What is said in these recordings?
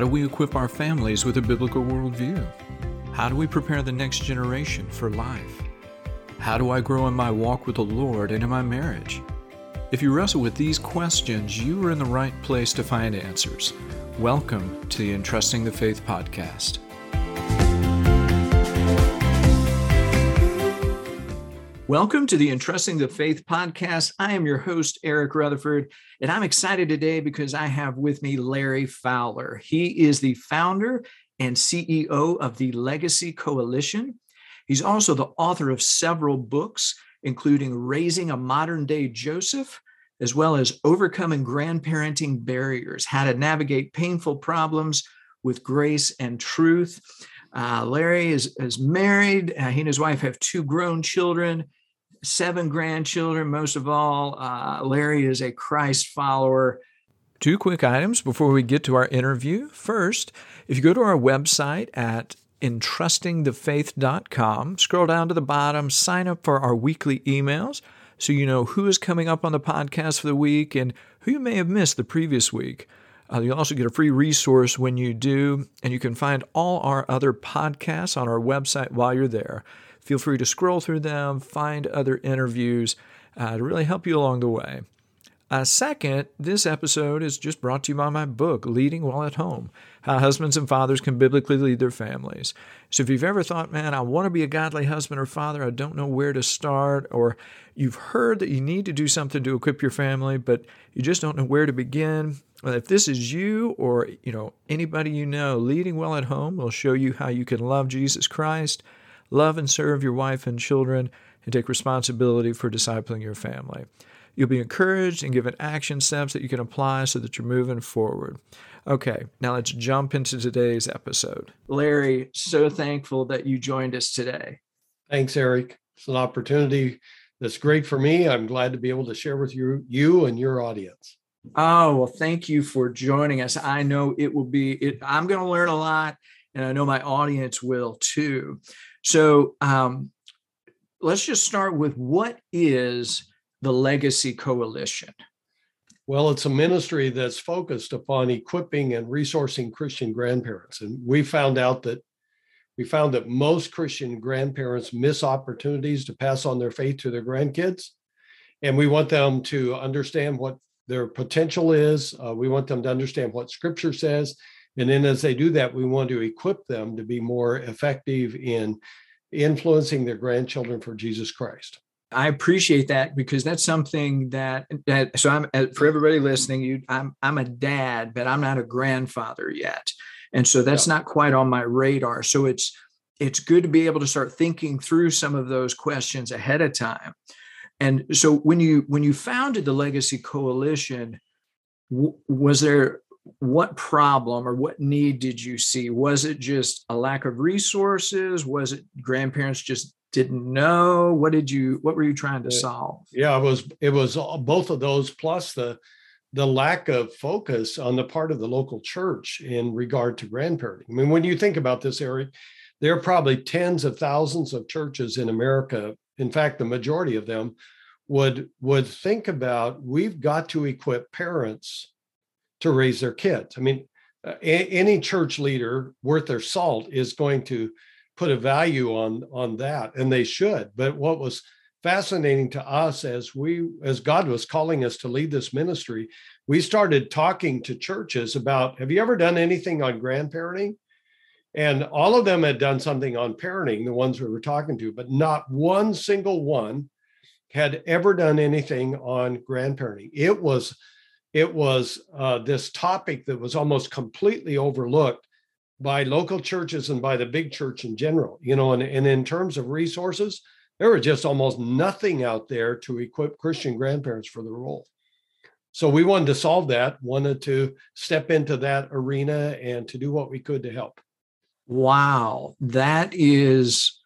How do we equip our families with a biblical worldview? How do we prepare the next generation for life? How do I grow in my walk with the Lord and in my marriage? If you wrestle with these questions, you are in the right place to find answers. Welcome to the Entrusting the Faith podcast. Welcome to the Entrusting the Faith podcast. I am your host, Eric Rutherford, and I'm excited today because I have with me Larry Fowler. He is the founder and CEO of the Legacy Coalition. He's also the author of several books, including Raising a Modern Day Joseph, as well as Overcoming Grandparenting Barriers How to Navigate Painful Problems with Grace and Truth. Uh, Larry is, is married. Uh, he and his wife have two grown children seven grandchildren. Most of all, uh, Larry is a Christ follower. Two quick items before we get to our interview. First, if you go to our website at entrustingthefaith.com, scroll down to the bottom, sign up for our weekly emails so you know who is coming up on the podcast for the week and who you may have missed the previous week. Uh, you'll also get a free resource when you do, and you can find all our other podcasts on our website while you're there. Feel free to scroll through them, find other interviews uh, to really help you along the way. Uh, second, this episode is just brought to you by my book, Leading Well at Home How Husbands and Fathers Can Biblically Lead Their Families. So, if you've ever thought, man, I want to be a godly husband or father, I don't know where to start, or you've heard that you need to do something to equip your family, but you just don't know where to begin, well, if this is you or you know anybody you know, Leading Well at Home will show you how you can love Jesus Christ love and serve your wife and children, and take responsibility for discipling your family. You'll be encouraged and given action steps that you can apply so that you're moving forward. Okay, now let's jump into today's episode. Larry, so thankful that you joined us today. Thanks, Eric. It's an opportunity that's great for me. I'm glad to be able to share with you, you and your audience. Oh, well, thank you for joining us. I know it will be, it, I'm going to learn a lot, and I know my audience will too. So um, let's just start with what is the Legacy Coalition? Well, it's a ministry that's focused upon equipping and resourcing Christian grandparents. And we found out that we found that most Christian grandparents miss opportunities to pass on their faith to their grandkids. And we want them to understand what their potential is. Uh, we want them to understand what scripture says and then as they do that, we want to equip them to be more effective in influencing their grandchildren for Jesus Christ. I appreciate that because that's something that that so I'm uh, for everybody listening you I'm I'm a dad but I'm not a grandfather yet. And so that's yeah. not quite on my radar. So it's it's good to be able to start thinking through some of those questions ahead of time. And so when you when you founded the Legacy Coalition was there what problem or what need did you see? Was it just a lack of resources? Was it grandparents just didn't know? What did you what were you trying to uh, solve? Yeah, it was it was both of those plus the the lack of focus on the part of the local church in regard to grandparenting. I mean, when you think about this, Eric, there are probably tens of thousands of churches in America. In fact, the majority of them would would think about we've got to equip parents to raise their kids. I mean, uh, a- any church leader worth their salt is going to put a value on on that, and they should. But what was fascinating to us as we as God was calling us to lead this ministry, we started talking to churches about, have you ever done anything on grandparenting? And all of them had done something on parenting, the ones we were talking to, but not one single one had ever done anything on grandparenting. It was it was uh, this topic that was almost completely overlooked by local churches and by the big church in general. You know, and, and in terms of resources, there was just almost nothing out there to equip Christian grandparents for the role. So we wanted to solve that, wanted to step into that arena and to do what we could to help. Wow, that is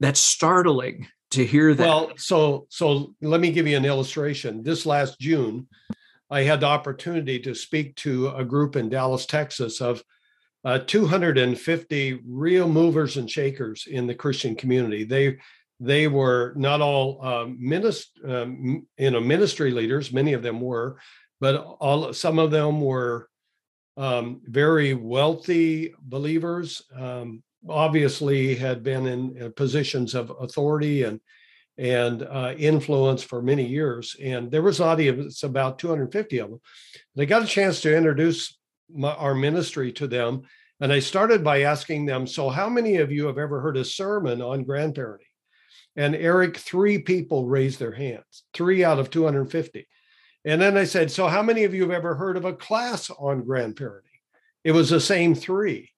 that's startling to hear that. Well, so so let me give you an illustration. This last June, I had the opportunity to speak to a group in Dallas, Texas of uh, 250 real movers and shakers in the Christian community. They they were not all um, minist, um, you know ministry leaders. Many of them were, but all some of them were um, very wealthy believers, um, obviously had been in uh, positions of authority and and uh, influence for many years. And there was audience, about 250 of them. They got a chance to introduce my, our ministry to them. And I started by asking them, So, how many of you have ever heard a sermon on grandparenting? And Eric, three people raised their hands, three out of 250. And then I said, So, how many of you have ever heard of a class on grandparenting? It was the same three.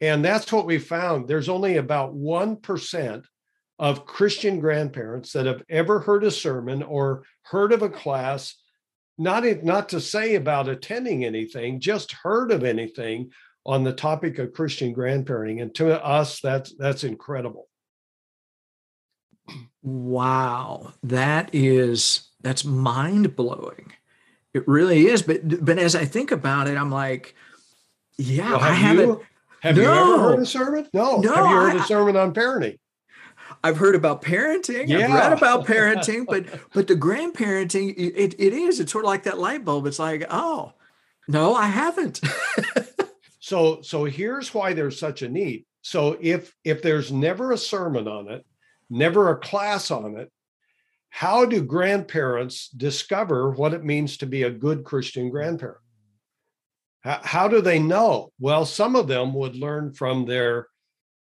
And that's what we found. There's only about 1% of Christian grandparents that have ever heard a sermon or heard of a class, not, not to say about attending anything, just heard of anything on the topic of Christian grandparenting. And to us, that's that's incredible. Wow. That is that's mind-blowing. It really is. But but as I think about it, I'm like, yeah, well, have I haven't. You, have no. you ever heard a sermon? No. no have you heard I, a sermon on parenting? I've heard about parenting. Yeah. I've read about parenting, but but the grandparenting, it, it is. It's sort of like that light bulb. It's like, oh, no, I haven't. so so here's why there's such a need. So if if there's never a sermon on it, never a class on it, how do grandparents discover what it means to be a good Christian grandparent? How, how do they know? Well, some of them would learn from their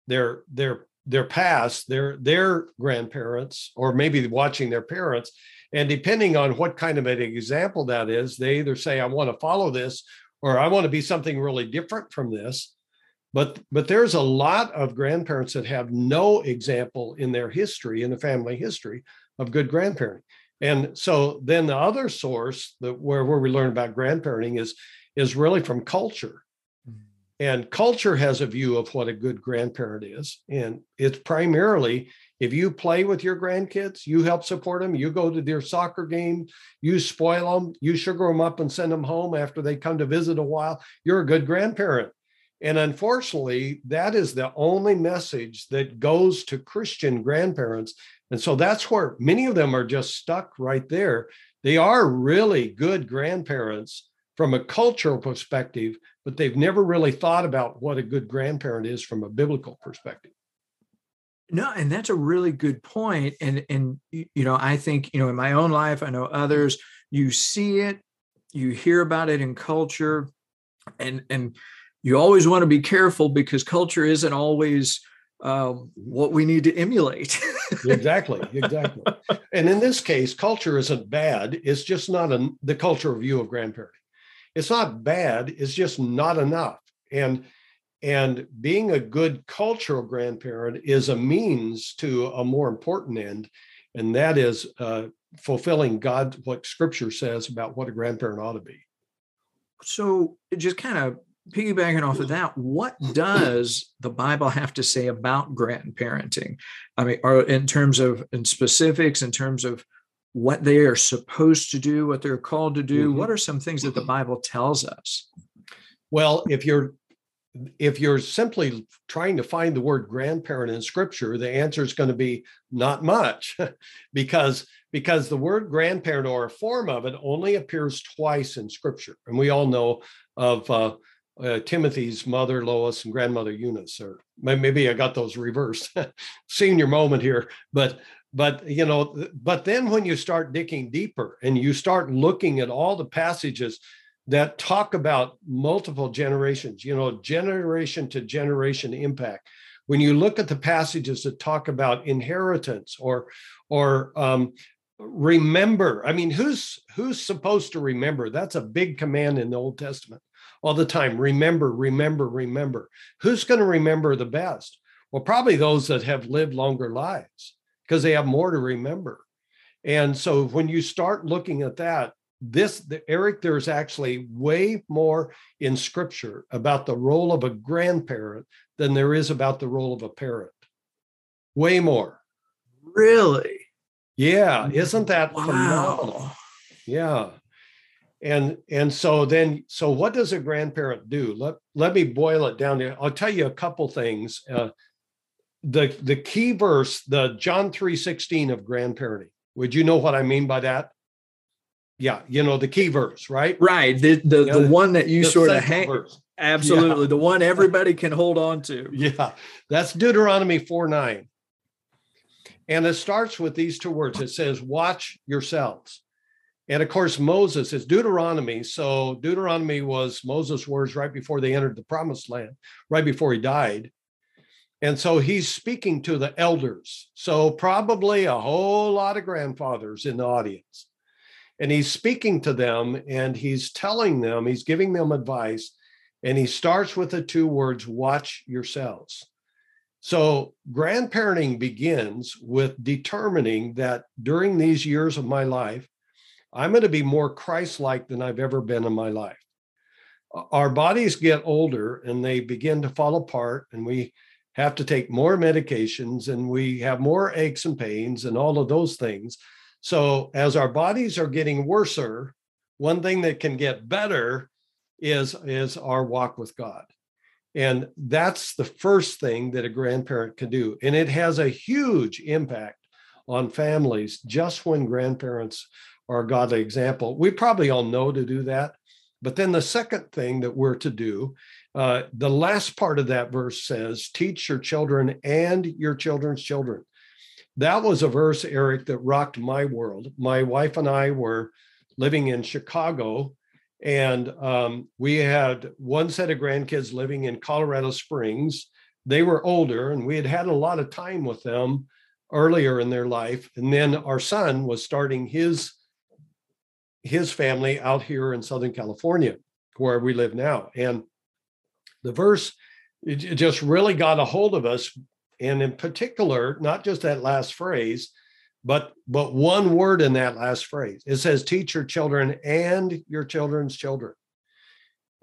their their their past, their their grandparents, or maybe watching their parents. And depending on what kind of an example that is, they either say, I want to follow this, or I want to be something really different from this. But but there's a lot of grandparents that have no example in their history, in the family history, of good grandparenting. And so then the other source that where, where we learn about grandparenting is is really from culture and culture has a view of what a good grandparent is. And it's primarily if you play with your grandkids, you help support them, you go to their soccer game, you spoil them, you sugar them up and send them home after they come to visit a while, you're a good grandparent. And unfortunately, that is the only message that goes to Christian grandparents. And so that's where many of them are just stuck right there. They are really good grandparents from a cultural perspective, but they've never really thought about what a good grandparent is from a biblical perspective. No, and that's a really good point. And and you know, I think you know, in my own life, I know others. You see it, you hear about it in culture, and and you always want to be careful because culture isn't always um, what we need to emulate. exactly, exactly. And in this case, culture isn't bad. It's just not a, the cultural view of grandparenting it's not bad it's just not enough. And and being a good cultural grandparent is a means to a more important end and that is uh, fulfilling god what scripture says about what a grandparent ought to be. So just kind of piggybacking off of that what does the bible have to say about grandparenting? I mean are in terms of in specifics in terms of what they are supposed to do, what they're called to do? Mm-hmm. What are some things that the Bible tells us? Well, if you're if you're simply trying to find the word grandparent in scripture the answer is going to be not much because because the word grandparent or a form of it only appears twice in scripture and we all know of uh, uh, timothy's mother lois and grandmother eunice or maybe i got those reversed senior moment here but but you know but then when you start digging deeper and you start looking at all the passages that talk about multiple generations you know generation to generation impact when you look at the passages that talk about inheritance or or um, remember i mean who's who's supposed to remember? That's a big command in the old testament all the time. Remember remember remember. Who's going to remember the best? Well probably those that have lived longer lives because they have more to remember. And so when you start looking at that, this the, Eric, there's actually way more in scripture about the role of a grandparent than there is about the role of a parent. Way more. Really? Yeah, isn't that wow. phenomenal? Yeah. And and so then so what does a grandparent do? Let let me boil it down. There. I'll tell you a couple things. Uh, the the key verse, the John 3:16 of grandparenting. Would you know what I mean by that? yeah, you know, the key verse, right? Right. The the, Yeah, the the- one that you sort of hang verse. absolutely the one everybody can hold on to. Yeah, that's Deuteronomy 4 9. And it starts with these two words. It says, Watch yourselves. And of course, Moses is Deuteronomy. So Deuteronomy was Moses' words right before they entered the promised land, right before he died. And so he's speaking to the elders. So probably a whole lot of grandfathers in the audience. And he's speaking to them and he's telling them, he's giving them advice. And he starts with the two words, watch yourselves. So, grandparenting begins with determining that during these years of my life, I'm going to be more Christ like than I've ever been in my life. Our bodies get older and they begin to fall apart, and we have to take more medications and we have more aches and pains and all of those things. So, as our bodies are getting worser, one thing that can get better is, is our walk with God. And that's the first thing that a grandparent can do. And it has a huge impact on families just when grandparents are a godly example. We probably all know to do that. But then the second thing that we're to do, uh, the last part of that verse says, teach your children and your children's children. That was a verse, Eric, that rocked my world. My wife and I were living in Chicago and um, we had one set of grandkids living in Colorado Springs. They were older, and we had had a lot of time with them earlier in their life. And then our son was starting his his family out here in Southern California, where we live now. And the verse it, it just really got a hold of us, and in particular, not just that last phrase, but but one word in that last phrase. It says teach your children and your children's children.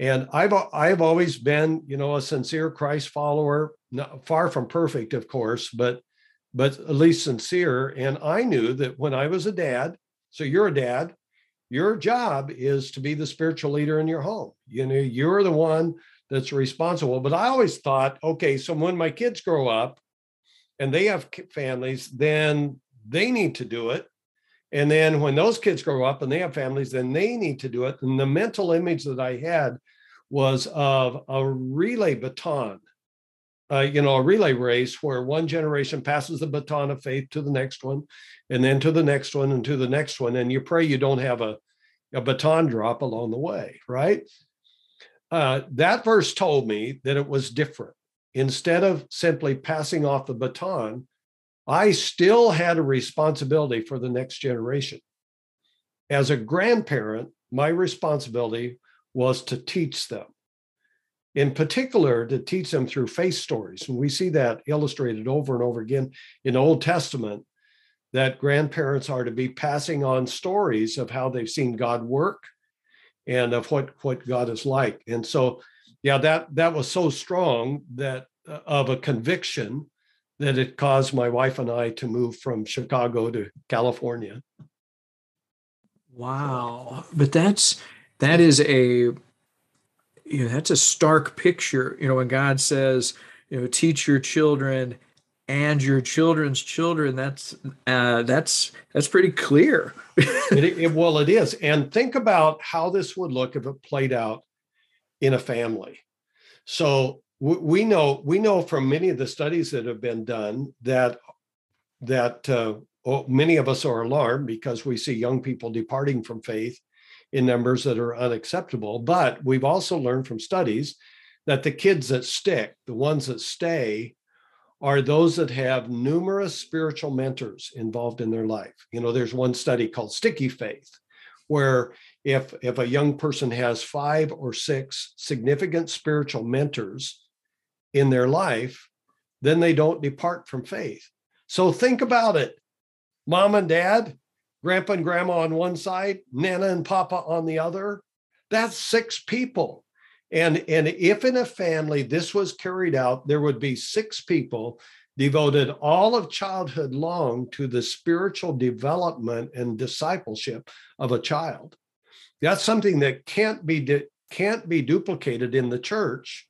And i've i've always been you know a sincere christ follower not, far from perfect of course but but at least sincere. And i knew that when i was a dad so you're a dad your job is to be the spiritual leader in your home. You know you're the one that's responsible but i always thought okay so when my kids grow up and they have families then they need to do it. And then when those kids grow up and they have families, then they need to do it. And the mental image that I had was of a relay baton, uh, you know, a relay race where one generation passes the baton of faith to the next one, and then to the next one, and to the next one. And you pray you don't have a, a baton drop along the way, right? Uh, that verse told me that it was different. Instead of simply passing off the baton, I still had a responsibility for the next generation. As a grandparent, my responsibility was to teach them, in particular, to teach them through faith stories. And we see that illustrated over and over again in the Old Testament that grandparents are to be passing on stories of how they've seen God work and of what, what God is like. And so, yeah, that, that was so strong that uh, of a conviction that it caused my wife and I to move from Chicago to California. Wow. But that's that is a you know that's a stark picture, you know, when God says, you know, teach your children and your children's children, that's uh that's that's pretty clear. it, it, well, it is. And think about how this would look if it played out in a family. So we know we know from many of the studies that have been done that that uh, many of us are alarmed because we see young people departing from faith in numbers that are unacceptable. But we've also learned from studies that the kids that stick, the ones that stay, are those that have numerous spiritual mentors involved in their life. You know, there's one study called Sticky Faith, where if if a young person has five or six significant spiritual mentors in their life, then they don't depart from faith. So think about it. Mom and dad, grandpa and grandma on one side, Nana and Papa on the other. That's six people. And, and if in a family this was carried out, there would be six people devoted all of childhood long to the spiritual development and discipleship of a child. That's something that can't be can't be duplicated in the church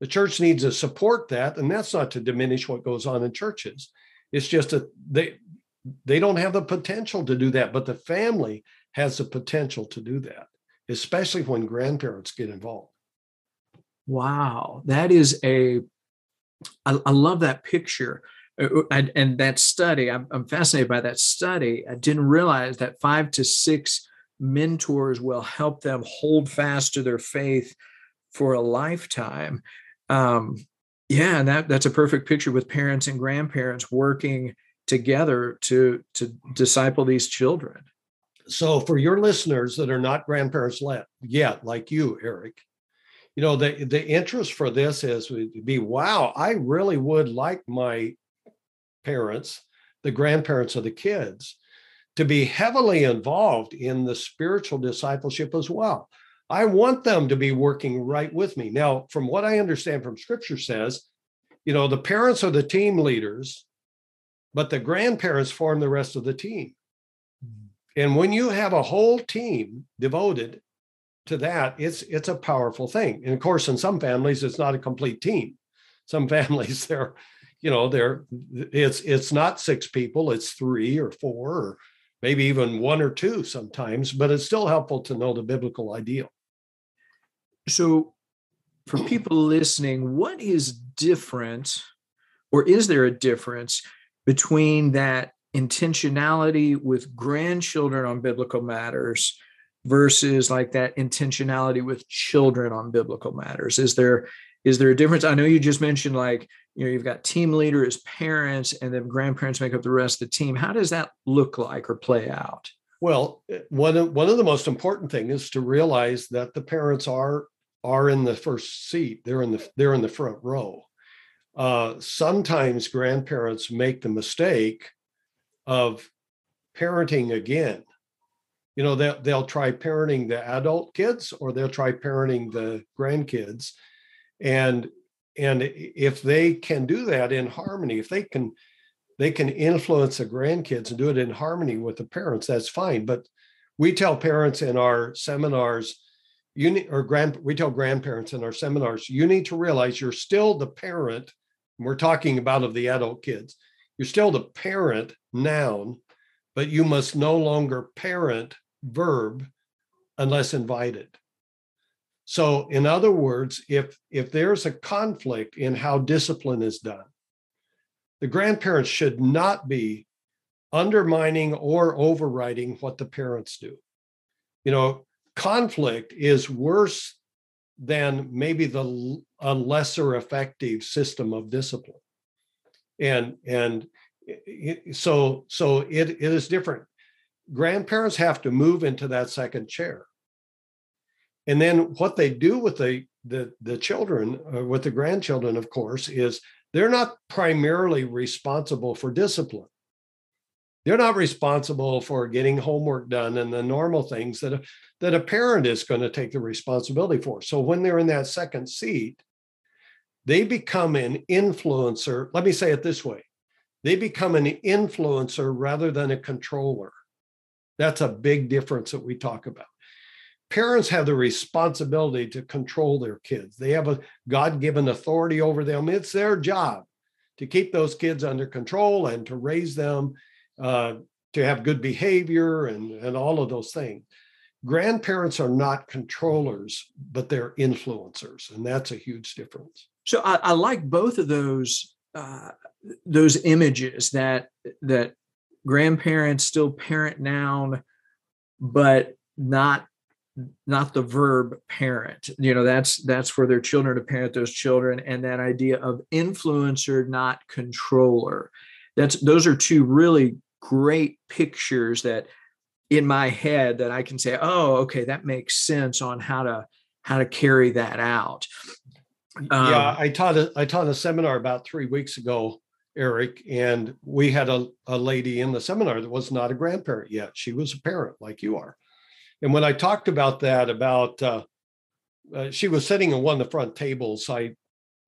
the church needs to support that, and that's not to diminish what goes on in churches. It's just that they they don't have the potential to do that, but the family has the potential to do that, especially when grandparents get involved. Wow, that is a. I, I love that picture. Uh, uh, and, and that study, I'm, I'm fascinated by that study. I didn't realize that five to six mentors will help them hold fast to their faith for a lifetime. Um, yeah, and that that's a perfect picture with parents and grandparents working together to to disciple these children. So for your listeners that are not grandparents yet, like you, Eric, you know the the interest for this is be wow, I really would like my parents, the grandparents of the kids, to be heavily involved in the spiritual discipleship as well. I want them to be working right with me. Now, from what I understand from scripture says, you know, the parents are the team leaders, but the grandparents form the rest of the team. And when you have a whole team devoted to that, it's it's a powerful thing. And of course, in some families, it's not a complete team. Some families, they're, you know, they're it's it's not six people, it's three or four or maybe even one or two sometimes, but it's still helpful to know the biblical ideal. So, for people listening, what is different, or is there a difference between that intentionality with grandchildren on biblical matters versus like that intentionality with children on biblical matters? Is there is there a difference? I know you just mentioned like you know you've got team leaders, parents, and then grandparents make up the rest of the team. How does that look like or play out? Well, eh, one of, one of the most important things is to realize that the parents are are in the first seat. They're in the they're in the front row. Uh, sometimes grandparents make the mistake of parenting again. You know, they'll, they'll try parenting the adult kids or they'll try parenting the grandkids. And and if they can do that in harmony, if they can they can influence the grandkids and do it in harmony with the parents, that's fine. But we tell parents in our seminars, you need, or grand, we tell grandparents in our seminars, you need to realize you're still the parent. we're talking about of the adult kids. You're still the parent noun, but you must no longer parent verb unless invited. So, in other words, if if there's a conflict in how discipline is done, the grandparents should not be undermining or overriding what the parents do. You know, conflict is worse than maybe the a lesser effective system of discipline and and it, so so it, it is different. Grandparents have to move into that second chair. And then what they do with the the, the children uh, with the grandchildren of course is they're not primarily responsible for discipline. They're not responsible for getting homework done and the normal things that a, that a parent is going to take the responsibility for. So when they're in that second seat, they become an influencer. Let me say it this way they become an influencer rather than a controller. That's a big difference that we talk about. Parents have the responsibility to control their kids, they have a God given authority over them. It's their job to keep those kids under control and to raise them uh, to have good behavior and, and all of those things. Grandparents are not controllers, but they're influencers, and that's a huge difference. So I, I like both of those uh, those images that that grandparents still parent noun, but not not the verb parent you know that's that's for their children to parent those children and that idea of influencer not controller that's those are two really great pictures that in my head that I can say, oh, okay, that makes sense on how to how to carry that out. Um, yeah, I taught a I taught a seminar about three weeks ago, Eric, and we had a, a lady in the seminar that was not a grandparent yet. She was a parent like you are. And when I talked about that, about uh, uh, she was sitting in one of the front tables, I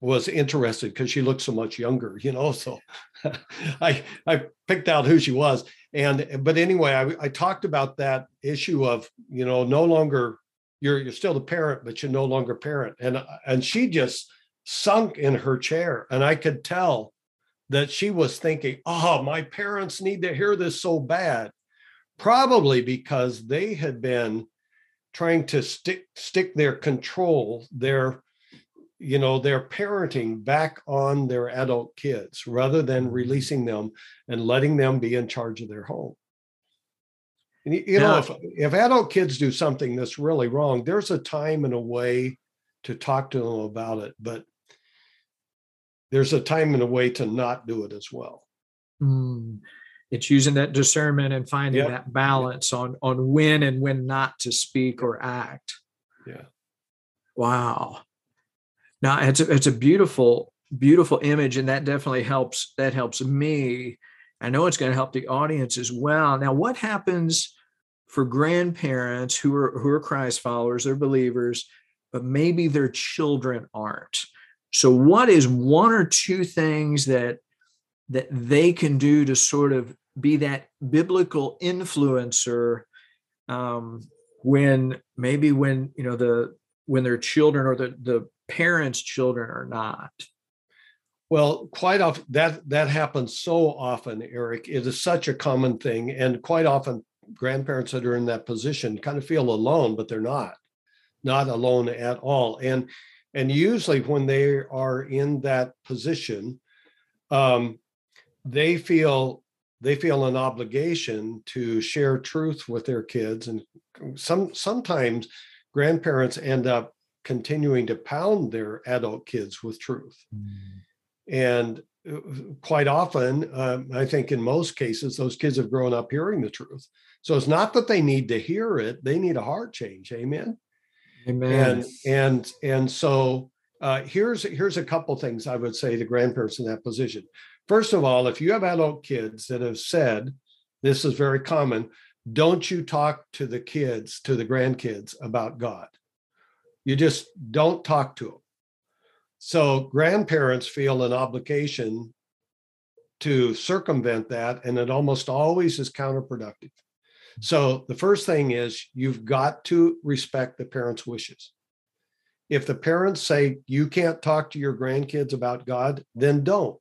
was interested because she looked so much younger, you know. So I I picked out who she was. And but anyway, I, I talked about that issue of, you know, no longer you're you're still the parent, but you're no longer parent. And and she just sunk in her chair. And I could tell that she was thinking, oh, my parents need to hear this so bad. Probably because they had been trying to stick stick their control, their you know, their parenting back on their adult kids rather than mm-hmm. releasing them and letting them be in charge of their home. And you yeah. know, if, if adult kids do something that's really wrong, there's a time and a way to talk to them about it, but there's a time and a way to not do it as well. Mm. It's using that discernment and finding yep. that balance on on when and when not to speak or act. Yeah. Wow. Now it's a, it's a beautiful beautiful image, and that definitely helps. That helps me. I know it's going to help the audience as well. Now, what happens for grandparents who are who are Christ followers, they're believers, but maybe their children aren't? So, what is one or two things that that they can do to sort of be that biblical influencer um, when maybe when you know the when their children or the the parents' children are not? Well, quite often that that happens so often, Eric. It is such a common thing, and quite often grandparents that are in that position kind of feel alone, but they're not, not alone at all. And and usually when they are in that position, um, they feel they feel an obligation to share truth with their kids, and some sometimes grandparents end up continuing to pound their adult kids with truth. Mm. And uh, quite often, um, I think in most cases, those kids have grown up hearing the truth. So it's not that they need to hear it; they need a heart change. Amen. Amen. And and and so uh, here's here's a couple things I would say to grandparents in that position. First of all, if you have adult kids that have said, this is very common, don't you talk to the kids, to the grandkids about God. You just don't talk to them. So grandparents feel an obligation to circumvent that, and it almost always is counterproductive. So the first thing is you've got to respect the parents' wishes. If the parents say you can't talk to your grandkids about God, then don't.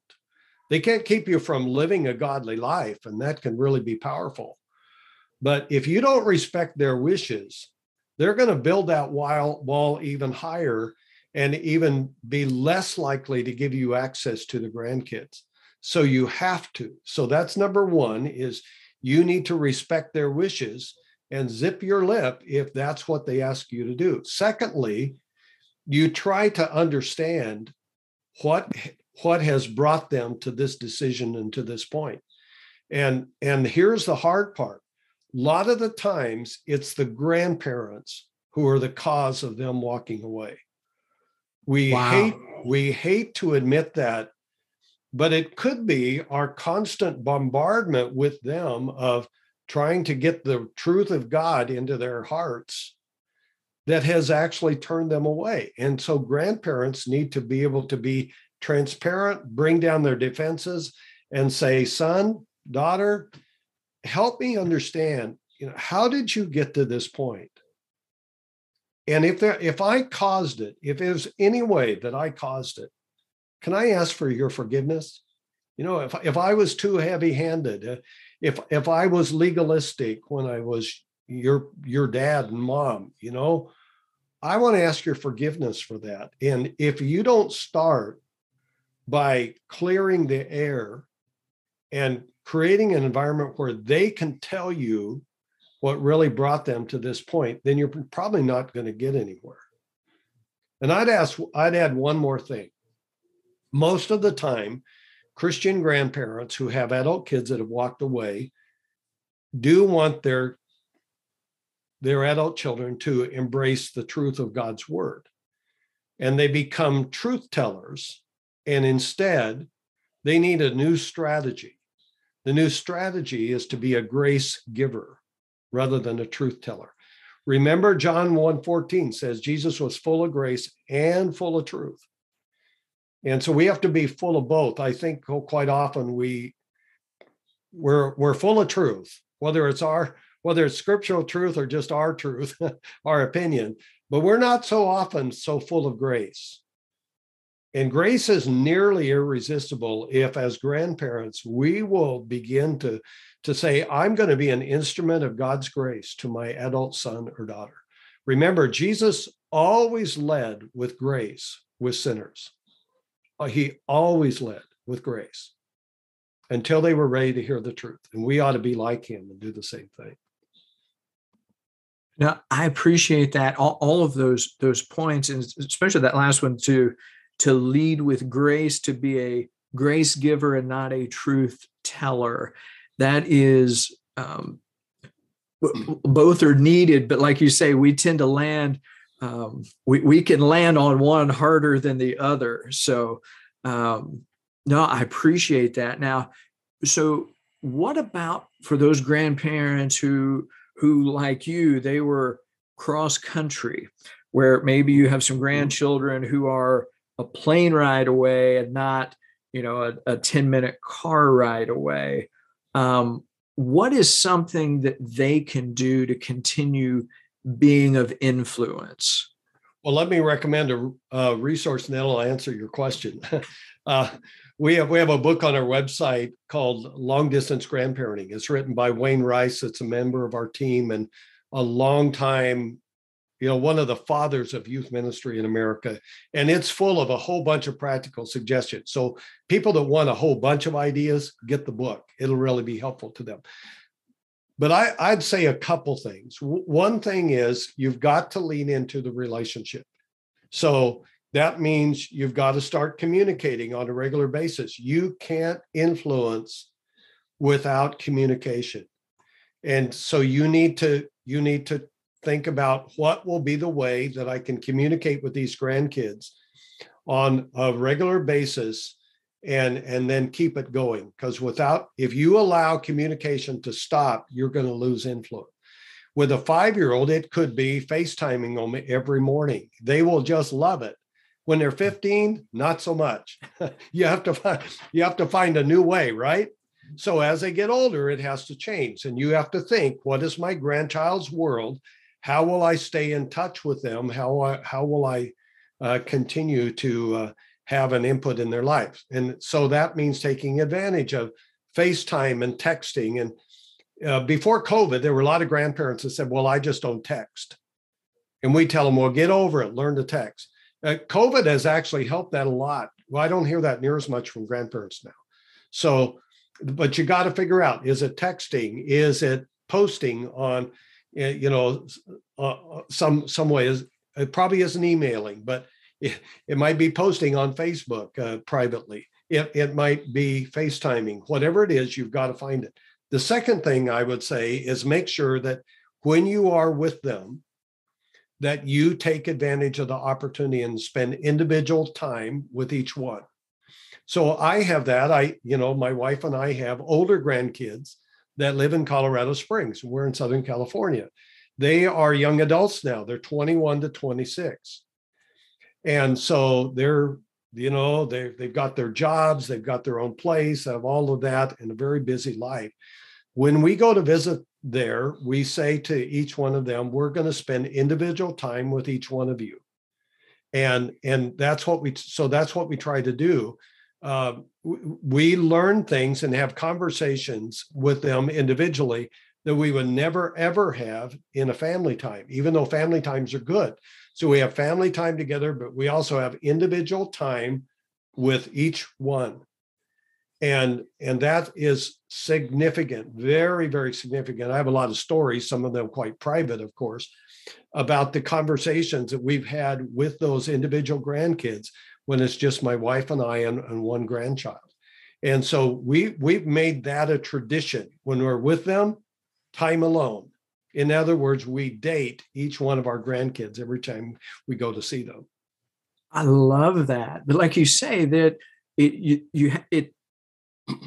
They can't keep you from living a godly life, and that can really be powerful. But if you don't respect their wishes, they're going to build that wall, even higher and even be less likely to give you access to the grandkids. So you have to. So that's number one is you need to respect their wishes and zip your lip if that's what they ask you to do. Secondly, you try to understand what what has brought them to this decision and to this point. And and here's the hard part a lot of the times it's the grandparents who are the cause of them walking away. We wow. hate we hate to admit that, but it could be our constant bombardment with them of trying to get the truth of God into their hearts that has actually turned them away. And so grandparents need to be able to be transparent, bring down their defenses and say, son, daughter, help me understand you know how did you get to this point and if there if i caused it if there's any way that i caused it can i ask for your forgiveness? You know if, if i was too heavy handed uh, if if i was legalistic when i was your your dad and mom you know i want to ask your forgiveness for that. And if you don't start by clearing the air and creating an environment where they can tell you what really brought them to this point, then you're probably not going to get anywhere. And I'd ask, I'd add one more thing. Most of the time, Christian grandparents who have adult kids that have walked away do want their their adult children to embrace the truth of God's word. And they become truth tellers. And instead, they need a new strategy. The new strategy is to be a grace giver rather than a truth teller. Remember John 1:14 says Jesus was full of grace and full of truth. And so we have to be full of both. I think quite often we we're we're full of truth, whether it's our whether it's scriptural truth or just our truth, our opinion, but we're not so often so full of grace. And grace is nearly irresistible if, as grandparents, we will begin to, to say, I'm going to be an instrument of God's grace to my adult son or daughter. Remember, Jesus always led with grace with sinners. Uh, he always led with grace until they were ready to hear the truth. And we ought to be like him and do the same thing. Now, I appreciate that all, all of those those points, and especially that last one to to lead with grace, to be a grace giver and not a truth teller. That is, um, both are needed, but like you say, we tend to land. Um, we we can land on one harder than the other. So, um, no, I appreciate that. Now, so what about for those grandparents who who like you they were cross country where maybe you have some mm-hmm. grandchildren who are a plane ride away and not you know a, a 10 minute car ride away um, what is something that they can do to continue being of influence well let me recommend a, a resource and that'll answer your question uh, we have we have a book on our website called Long Distance Grandparenting. It's written by Wayne Rice. It's a member of our team and a long time, you know, one of the fathers of youth ministry in America. And it's full of a whole bunch of practical suggestions. So people that want a whole bunch of ideas, get the book. It'll really be helpful to them. But I, I'd say a couple things. One thing is you've got to lean into the relationship. So that means you've got to start communicating on a regular basis. You can't influence without communication. And so you need to you need to think about what will be the way that I can communicate with these grandkids on a regular basis and and then keep it going because without if you allow communication to stop you're going to lose influence with a five year old it could be facetiming them every morning they will just love it when they're 15, not so much. you have to find you have to find a new way, right? So as they get older, it has to change. And you have to think, what is my grandchild's world? How will I stay in touch with them? How, I, how will I uh, continue to uh, have an input in their lives? And so that means taking advantage of FaceTime and texting. And uh, before COVID, there were a lot of grandparents that said, well, I just don't text. And we tell them, well, get over it, learn to text. Uh, COVID has actually helped that a lot. Well, I don't hear that near as much from grandparents now. So, but you got to figure out: is it texting? Is it posting on, you know, uh, uh, some some ways? It probably isn't emailing, but it, it might be posting on Facebook uh, privately. It, it might be FaceTiming. Whatever it is, you've got to find it. The second thing I would say is make sure that when you are with them, that you take advantage of the opportunity and spend individual time with each one. So I have that. I, you know, my wife and I have older grandkids that live in Colorado Springs. We're in Southern California. They are young adults now. They're 21 to 26. And so they're, you know, they, they've got their jobs, they've got their own place, have all of that in a very busy life. When we go to visit there, we say to each one of them, we're going to spend individual time with each one of you. And, and that's what we, so that's what we try to do. Uh, we learn things and have conversations with them individually that we would never ever have in a family time, even though family times are good. So we have family time together, but we also have individual time with each one. And and that is significant very very significant. I have a lot of stories some of them quite private of course about the conversations that we've had with those individual grandkids when it's just my wife and i and, and one grandchild. And so we we've made that a tradition. When we're with them time alone. In other words we date each one of our grandkids every time we go to see them. I love that. But like you say that it you, you it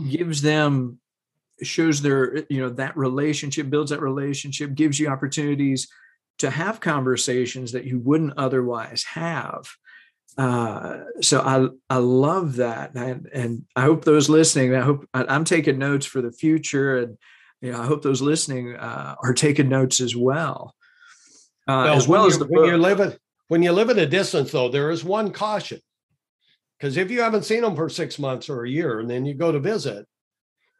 gives them shows their you know that relationship builds that relationship gives you opportunities to have conversations that you wouldn't otherwise have uh, so I I love that, and, and I hope those listening. I hope I'm taking notes for the future, and you know I hope those listening uh, are taking notes as well, uh, well as well as the when you live at when you live at a distance. Though there is one caution: Because if you haven't seen them for six months or a year and then you go to visit,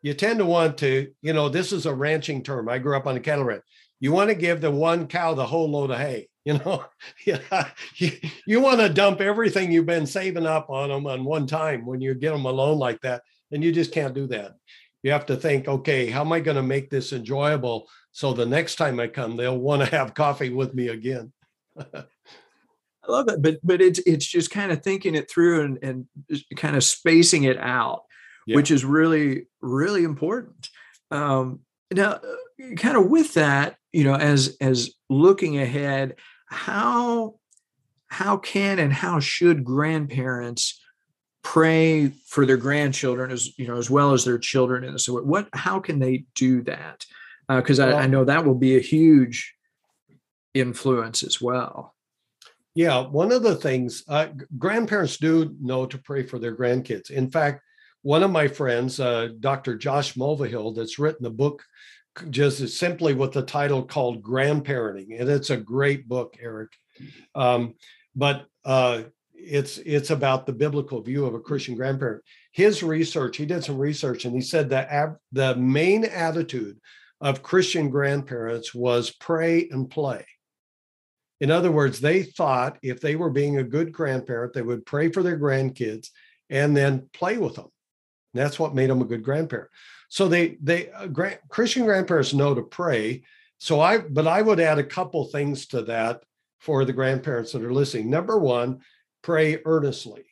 you tend to want to, you know, this is a ranching term. I grew up on a cattle ranch. You want to give the one cow the whole load of hay. You know, yeah, you, you want to dump everything you've been saving up on them on one time when you get them alone like that. And you just can't do that. You have to think, okay, how am I going to make this enjoyable so the next time I come, they'll want to have coffee with me again. I love it, but but it's it's just kind of thinking it through and and kind of spacing it out, yeah. which is really really important. Um, now, uh, kind of with that, you know, as as looking ahead, how how can and how should grandparents pray for their grandchildren as you know as well as their children and so what how can they do that? Because uh, well, I, I know that will be a huge influence as well. Yeah one of the things uh, grandparents do know to pray for their grandkids. In fact one of my friends uh, dr josh mulvihill that's written a book just simply with the title called grandparenting and it's a great book eric. Um, but uh, it's it's about the biblical view of a christian grandparent. His research he did some research and he said that the main attitude of christian grandparents was pray and play. In other words they thought if they were being a good grandparent they would pray for their grandkids and then play with them that's what made them a good grandparent so they they uh, Christian grandparents know to pray. So I but I would add a couple things to that for the grandparents that are listening. Number one, pray earnestly.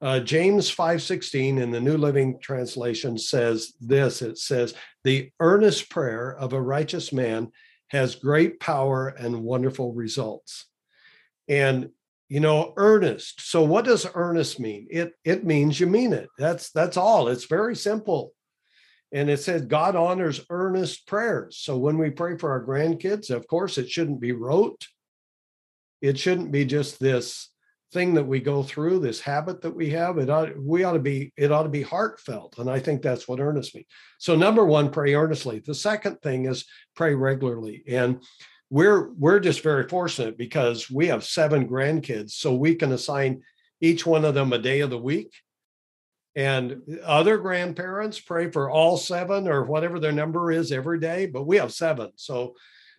Uh, James 5:16 in the New Living Translation says this. It says, "The earnest prayer of a righteous man has great power and wonderful results." And you know, earnest. So what does earnest mean? It it means you mean it. That's that's all. It's very simple. And it says God honors earnest prayers. So when we pray for our grandkids, of course, it shouldn't be rote. It shouldn't be just this thing that we go through, this habit that we have. It ought, we ought to be, it ought to be heartfelt. And I think that's what earnest means. So number one, pray earnestly. The second thing is pray regularly. And we're we're just very fortunate because we have seven grandkids. So we can assign each one of them a day of the week and other grandparents pray for all seven or whatever their number is every day, but we have seven. So,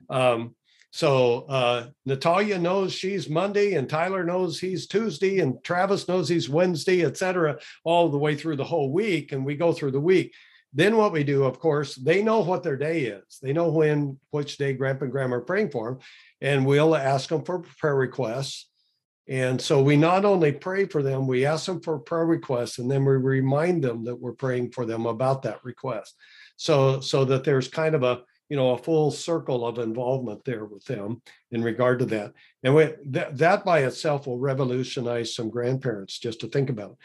um, so uh, Natalia knows she's Monday, and Tyler knows he's Tuesday, and Travis knows he's Wednesday, et cetera, all the way through the whole week. And we go through the week. Then what we do, of course, they know what their day is. They know when, which day Grandpa and Grandma are praying for them, and we'll ask them for prayer requests and so we not only pray for them, we ask them for prayer requests, and then we remind them that we're praying for them about that request. So so that there's kind of a you know a full circle of involvement there with them in regard to that. And we, that that by itself will revolutionize some grandparents just to think about.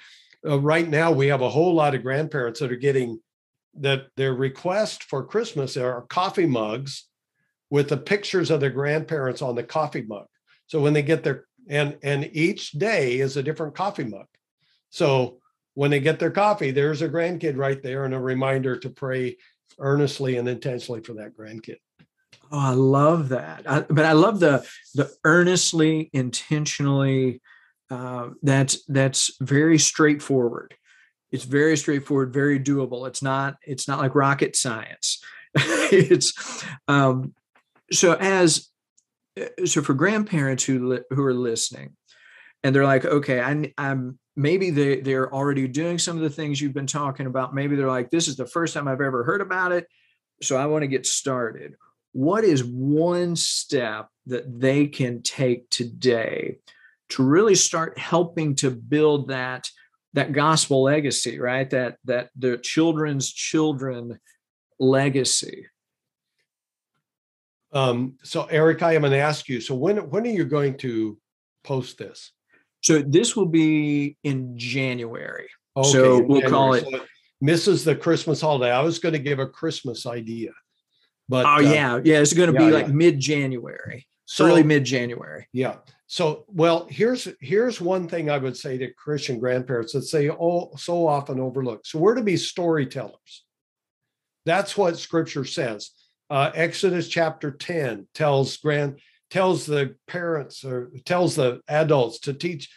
Uh, right now, we have a whole lot of grandparents that are getting that their request for Christmas are coffee mugs with the pictures of their grandparents on the coffee mug. So when they get their and and each day is a different coffee mug. So when they get their coffee there's a grandkid right there and a reminder to pray earnestly and intentionally for that grandkid. Oh i love that. I, but i love the the earnestly intentionally uh, that's that's very straightforward it's very straightforward very doable. It's not it's not like rocket science. It's um so as uh, so for grandparents who li- who are listening and they're like okay I, i'm maybe they they're already doing some of the things you've been talking about. Maybe they're like this is the first time i've ever heard about it so i want to get started. What is one step that they can take today to really start helping to build that that gospel legacy right that that the children's children legacy um, so Eric, I am going to ask you. So when when are you going to post this? So this will be in January. Okay, so we'll January. call it. So it misses the Christmas holiday. I was going to give a Christmas idea, but oh uh, yeah, yeah, it's going to yeah, be like yeah. mid January, so, early mid January. Yeah. So well, here's here's one thing I would say to Christian grandparents that say oh so often overlooked. So we're to be storytellers. That's what Scripture says uh, Exodus chapter 10 tells grand tells the parents or tells the adults to teach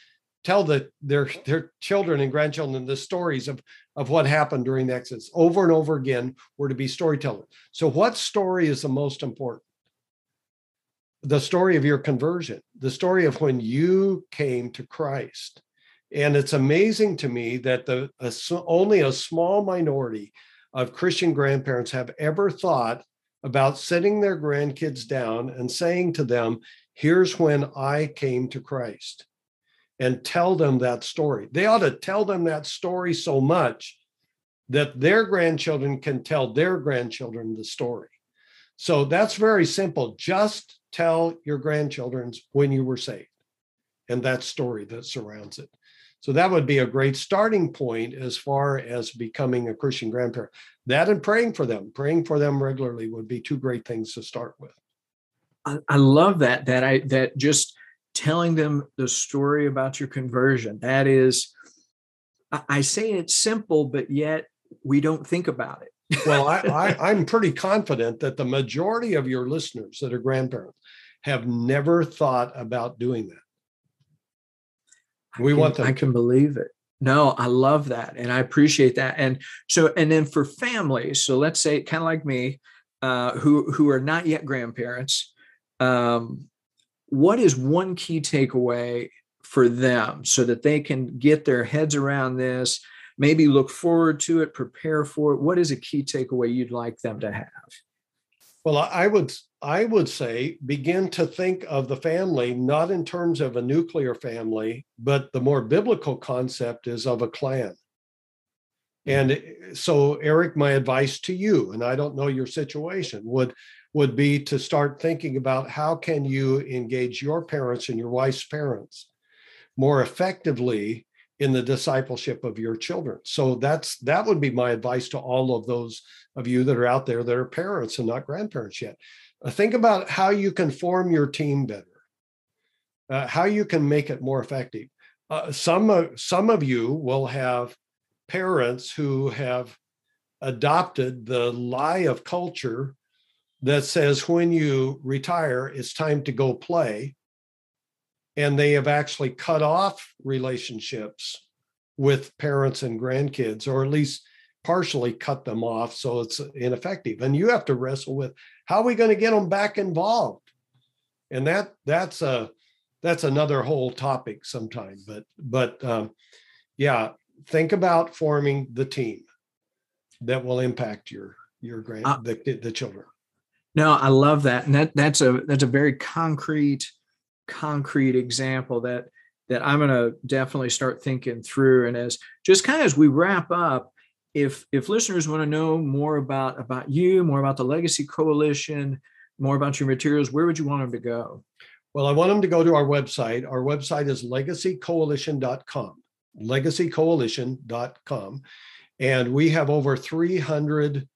tell the their their children and grandchildren the stories of of what happened during the Exodus over and over again. We're to be storytellers. So, what story is the most important? The story of your conversion, the story of when you came to Christ. And it's amazing to me that the a, only a small minority of Christian grandparents have ever thought about sitting their grandkids down and saying to them, Here's when I came to Christ, and tell them that story. They ought to tell them that story so much that their grandchildren can tell their grandchildren the story. So that's very simple. Just tell your grandchildren when you were saved and that story that surrounds it. So that would be a great starting point as far as becoming a Christian grandparent. That and praying for them, praying for them regularly would be two great things to start with. I, love that. That I that just telling them the story about your conversion. That is, I say it's simple, but yet we don't think about it. Well, I, I, I'm pretty confident that the majority of your listeners that are grandparents have never thought about doing that we can, want them. I can believe it. No, I love that. And I appreciate that. And so, and then for families, so let's say kind of like me, uh, who, who are not yet grandparents, um, what is one key takeaway for them so that they can get their heads around this, maybe look forward to it, prepare for it? What is a key takeaway you'd like them to have? Well, I would I would say begin to think of the family not in terms of a nuclear family, but the more biblical concept is of a clan. And eh, so, Eric, my advice to you, and I don't know your situation, would would be to start thinking about how can you engage your parents and your wife's parents more effectively in the discipleship of your children. So that's that would be my advice to all of those of you that are out there that are parents and not grandparents yet. Uh, think about how you can form your team better, uh, how you can make it more effective. Uh, some, uh, some of you will have parents who have adopted the lie of culture that says when you retire, it's time to go play. And they have actually cut off relationships with parents and grandkids, or at least partially cut them off so it's ineffective. And you have to wrestle with how are we going to get them back involved? And that that's a that's another whole topic sometime but but um, yeah think about forming the team that will impact your your grand uh, the, the children. No i love that and that that's a that's a very concrete concrete example that that i'm going to definitely start thinking through and as just kind of as we wrap up if if listeners want to know more about about you, more about the Legacy Coalition, more about your materials, where would you want them to go? Well, I want them to go to our website. Our website is legacycoalition.com. Legacycoalition.com. And we have over 300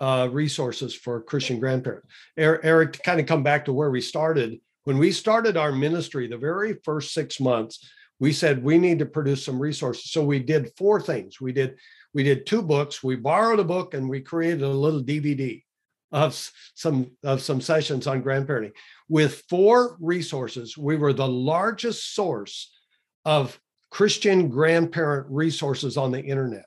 uh, resources for Christian grandparents. Eric, to kind of come back to where we started, when we started our ministry, the very first six months, we said we need to produce some resources. So we did four things. We did we did two books. We borrowed a book and we created a little DVD of some of some sessions on grandparenting. With four resources, we were the largest source of Christian grandparent resources on the internet.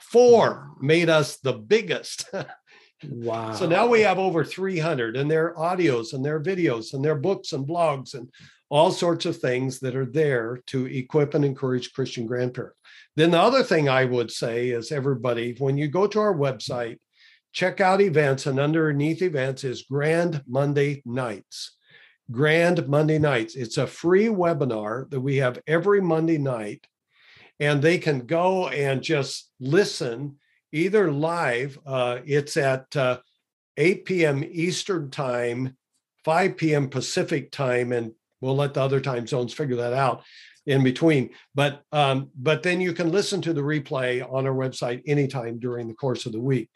Four made us the biggest. wow. So now we have over 300 and their audios and their videos and their books and blogs and all sorts of things that are there to equip and encourage Christian grandparents. Then the other thing I would say is everybody, when you go to our website, check out events, and underneath events is Grand Monday Nights. Grand Monday Nights. It's a free webinar that we have every Monday night, and they can go and just listen either live. Uh, it's at uh, 8 p.m. Eastern Time, 5 p.m. Pacific Time, and we'll let the other time zones figure that out in between. But um, but then you can listen to the replay on our website anytime during the course of the week.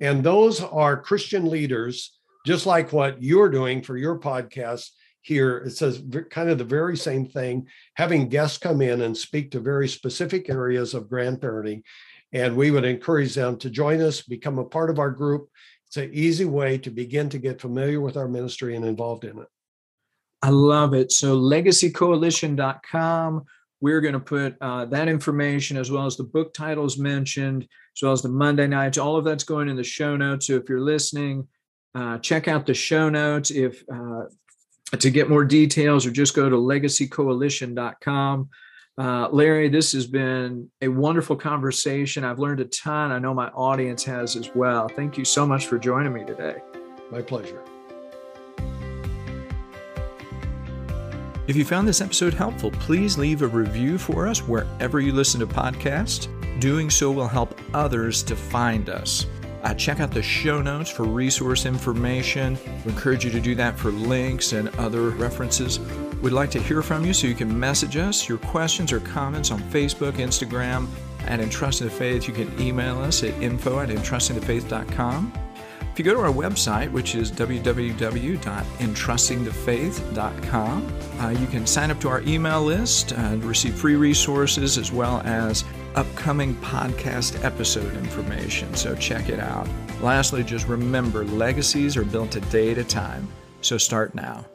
And those are Christian leaders, just like what you're doing for your podcast here. It says kind of the very same thing, having guests come in and speak to very specific areas of grandparenting. And we would encourage them to join us, become a part of our group. It's an easy way to begin to get familiar with our ministry and involved in it. I love it. So legacycoalition.com we're going to put uh, that information as well as the book titles mentioned, as well as the Monday nights. All of that's going in the show notes. So if you're listening, uh, check out the show notes. If uh, to get more details, or just go to legacycoalition.com. Uh, Larry, this has been a wonderful conversation. I've learned a ton. I know my audience has as well. Thank you so much for joining me today. My pleasure. If you found this episode helpful, please leave a review for us wherever you listen to podcasts. Doing so will help others to find us. Uh, check out the show notes for resource information. We encourage you to do that for links and other references. We'd like to hear from you, so you can message us your questions or comments on Facebook, Instagram, at Entrusting the Faith. You can email us at info at entrustingthefaith.com. If you go to our website, which is www.entrustingthefaith.com, uh, you can sign up to our email list and receive free resources as well as upcoming podcast episode information. So check it out. Lastly, just remember legacies are built a day at a time. So start now.